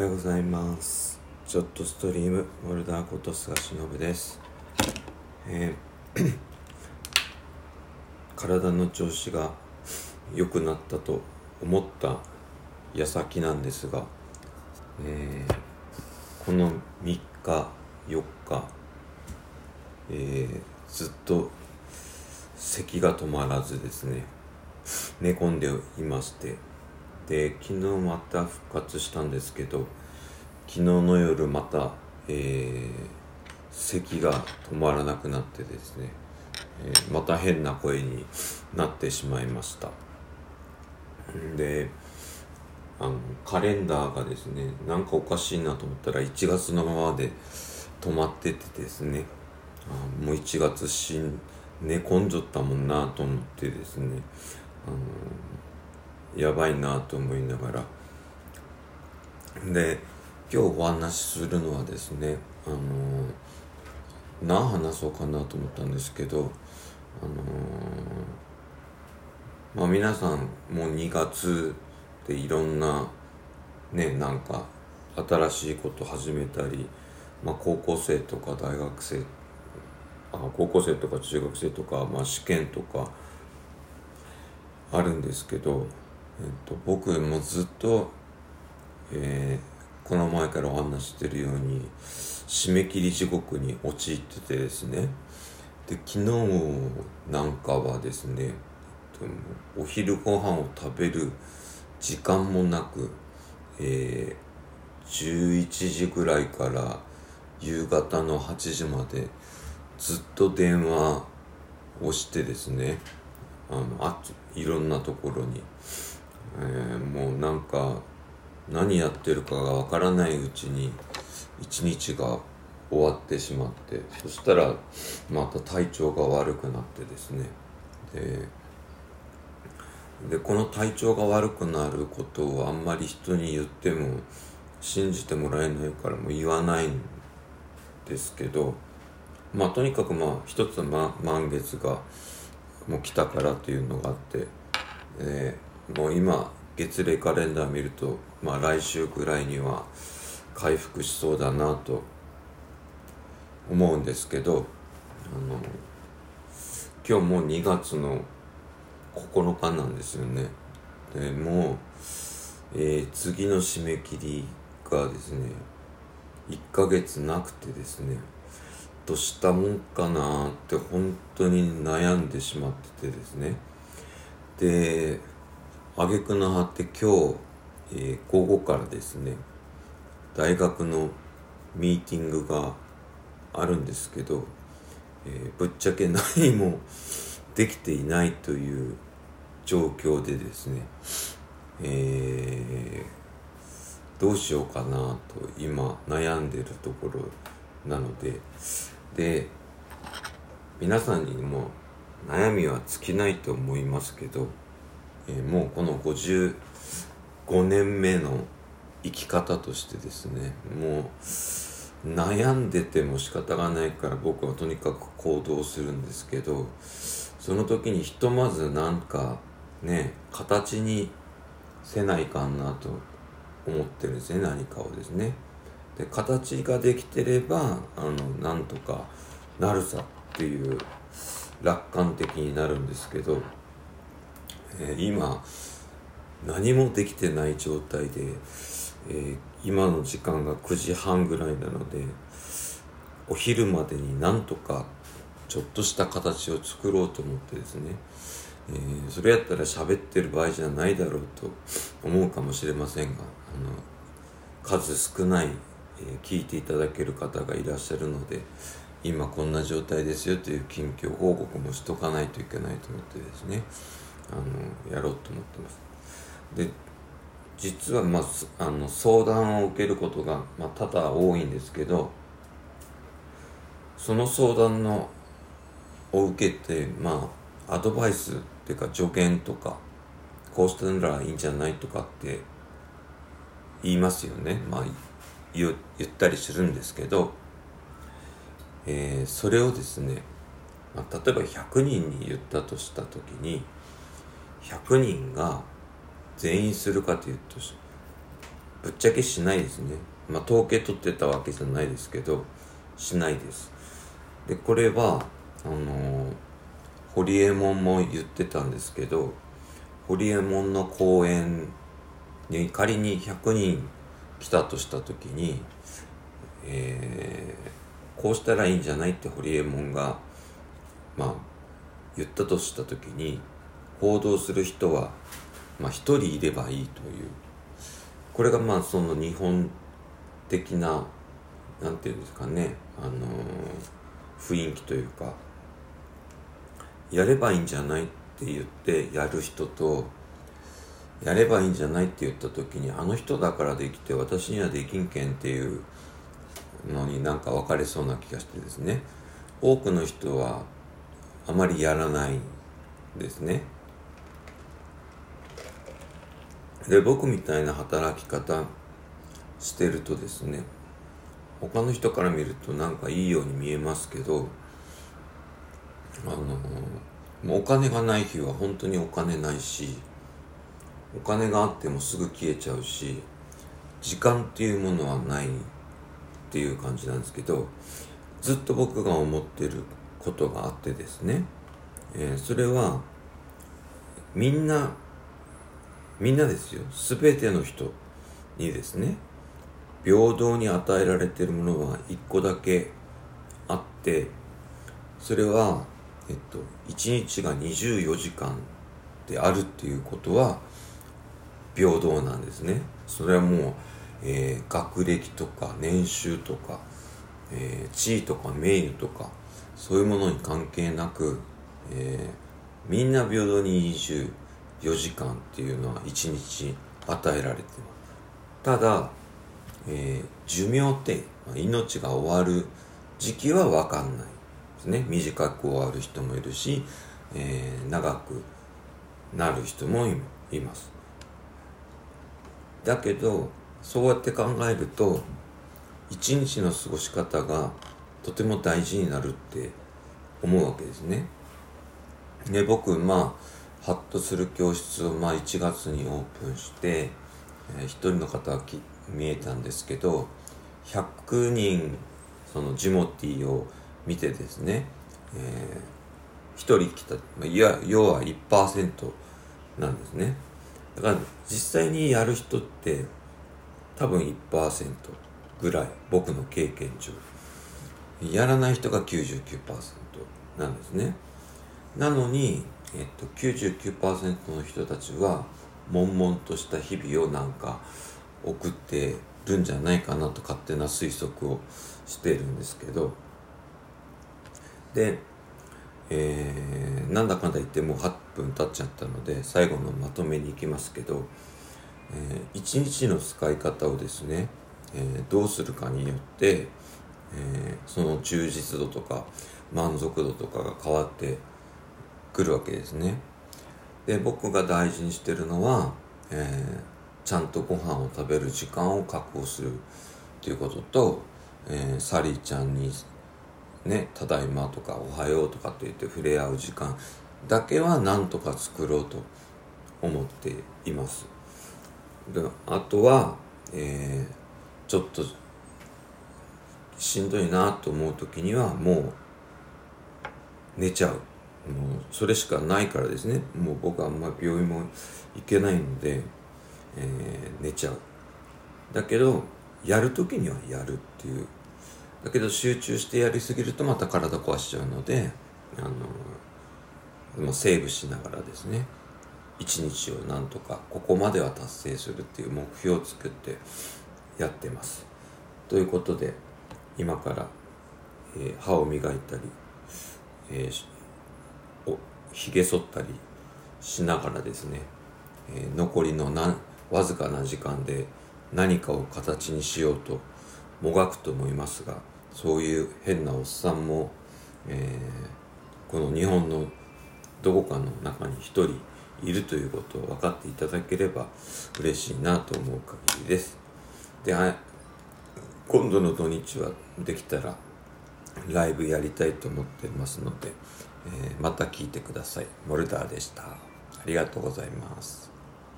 はようございます。ちょっとストリームモルダーこと菅忍です。えー 体の調子が良くなったと思った矢先なんですが、えーこの3日4日、えーずっと咳が止まらずですね寝込んでいましてで昨日また復活したんですけど昨日の夜また、えー咳が止まらなくなってですね、えーまた変な声になってしまいました。であのカレンダーがですねなんかおかしいなと思ったら1月のままで止まっててですねあもう1月しん寝込んじゃったもんなと思ってですねあのやばいなと思いながら。で今日お話しするのはですねあの何話そうかなと思ったんですけどあのまあ皆さんもう2月でいろんなねなんか新しいこと始めたり、まあ、高校生とか大学生あ高校生とか中学生とか、まあ、試験とかあるんですけど、えっと、僕もずっと、えーこの前からお話ししてるように締め切り地獄に陥っててですね。で昨日なんかはですねえっとお昼ご飯を食べる時間もなく、えー11時ぐらいから夕方の8時までずっと電話をしてですねあのあいろんなところに、えーもうなんか何やってるかがわからないうちに一日が終わってしまってそしたらまた体調が悪くなってですね。でこの体調が悪くなることをあんまり人に言っても信じてもらえないからもう言わないんですけどまあとにかくまあ一つ、ま、満月がもう来たからっていうのがあって、えーもう今月齢カレンダー見るとまあ来週ぐらいには回復しそうだなと思うんですけどあの今日もう2月の9日なんですよね。でもう、えー次の締め切りがですね1ヶ月なくてですねどうしたもんかなって本当に悩んでしまっててですね。で挙句の果て今日、えー午後からですね大学のミーティングがあるんですけど、えーぶっちゃけ何もできていないという状況でですね、えーどうしようかなと今悩んでるところなのでで皆さんにも悩みは尽きないと思いますけど、えーもうこの55年目の生き方としてですねもう悩んでても仕方がないから僕はとにかく行動するんですけどその時にひとまずなんかね形にせないかなと思ってるんですね何かをですね。で形ができてればあのなんとかなるさっていう楽観的になるんですけど、え今何もできてない状態で、えー今の時間が9時半ぐらいなのでお昼までになんとかちょっとした形を作ろうと思ってですね、えーそれやったら喋ってる場合じゃないだろうと思うかもしれませんがあの数少ない、えー聞いていただける方がいらっしゃるので今こんな状態ですよという近況報告もしとかないといけないと思ってですねあのやろうと思ってます。で実は、まあ、あの相談を受けることが、まあ、多々多いんですけどその相談のを受けてまあアドバイスっていうか助言とかこうしたらいいんじゃないとかって言いますよねまあ言言ったりするんですけど、えーそれをですね、まあ、例えば100人に言ったとした時に100人が全員するかというとぶっちゃけしないですね。まあ統計取ってたわけじゃないですけどしないです。でこれはあの堀エモ門も言ってたんですけど堀エモ門の公演に仮に100人来たとした時に、えー、こうしたらいいんじゃないって堀エモ門がまあ言ったとした時に報道する人は、まあ、1人いればいいという。これがまあその日本的な何て言うんですかね、あのー、雰囲気というかやればいいんじゃないって言ってやる人とやればいいんじゃないって言った時にあの人だからできて私にはできんけんっていうのになんか分かれそうな気がしてですね。多くの人はあまりやらないですね。で僕みたいな働き方してるとですね他の人から見るとなんかいいように見えますけどあのもうお金がない日は本当にお金ないしお金があってもすぐ消えちゃうし時間っていうものはないっていう感じなんですけどずっと僕が思ってることがあってですね、えー、それはみんなみんなですよ。全ての人にですね平等に与えられているものは一個だけあってそれはえっと1日が24時間であるっていうことは平等なんですね。それはもう、えー、学歴とか年収とか、えー、地位とか名誉とかそういうものに関係なく、えー、みんな平等に移住。24時間っていうのは1日与えられてます。ただ、えー、寿命って命が終わる時期は分かんないですね。短く終わる人もいるし、えー、長くなる人もいます。だけどそうやって考えると一日の過ごし方がとても大事になるって思うわけですね。で僕まあハッとする教室をまあ1月にオープンして、えー、1人の方が見えたんですけど100人そのジモティーを見てですね、えー、1人来たいや要は1%なんですね。だから実際にやる人って多分1%ぐらい僕の経験上。やらない人が99%なんですね。なのに、えっと、99%の人たちは悶々とした日々をなんか送ってるんじゃないかなと勝手な推測をしてるんですけど。で、えー、なんだかんだ言ってもう8分経っちゃったので最後のまとめに行きますけど、えー、1日の使い方をですね、えー、どうするかによってえー、その充実度とか満足度とかが変わってくるわけですね。で僕が大事にしてるのは、えー、ちゃんとご飯を食べる時間を確保するっていうことと、えー、サリーちゃんにね「ただいま」とか「おはよう」とかって言って触れ合う時間だけはなんとか作ろうと思っています。であとは、えー、ちょっとしんどいなと思う時にはもう寝ちゃう。もうそれしかないからですね。もう僕はあんま病院も行けないので、えー、寝ちゃう。だけどやる時にはやるっていう。だけど集中してやりすぎるとまた体壊しちゃうのであのもうセーブしながらですね。一日をなんとかここまでは達成するっていう目標を作ってやってます。ということで今から、えー、歯を磨いたり、えー、おひげ剃ったりしながらですね、えー、残りのなわずかな時間で何かを形にしようともがくと思いますがそういう変なおっさんも、えー、この日本のどこかの中に一人いるということを分かっていただければ嬉しいなと思う限りです。で今度の土日はできたらライブやりたいと思ってますので、えー、また聞いてください。モルダーでした。ありがとうございます。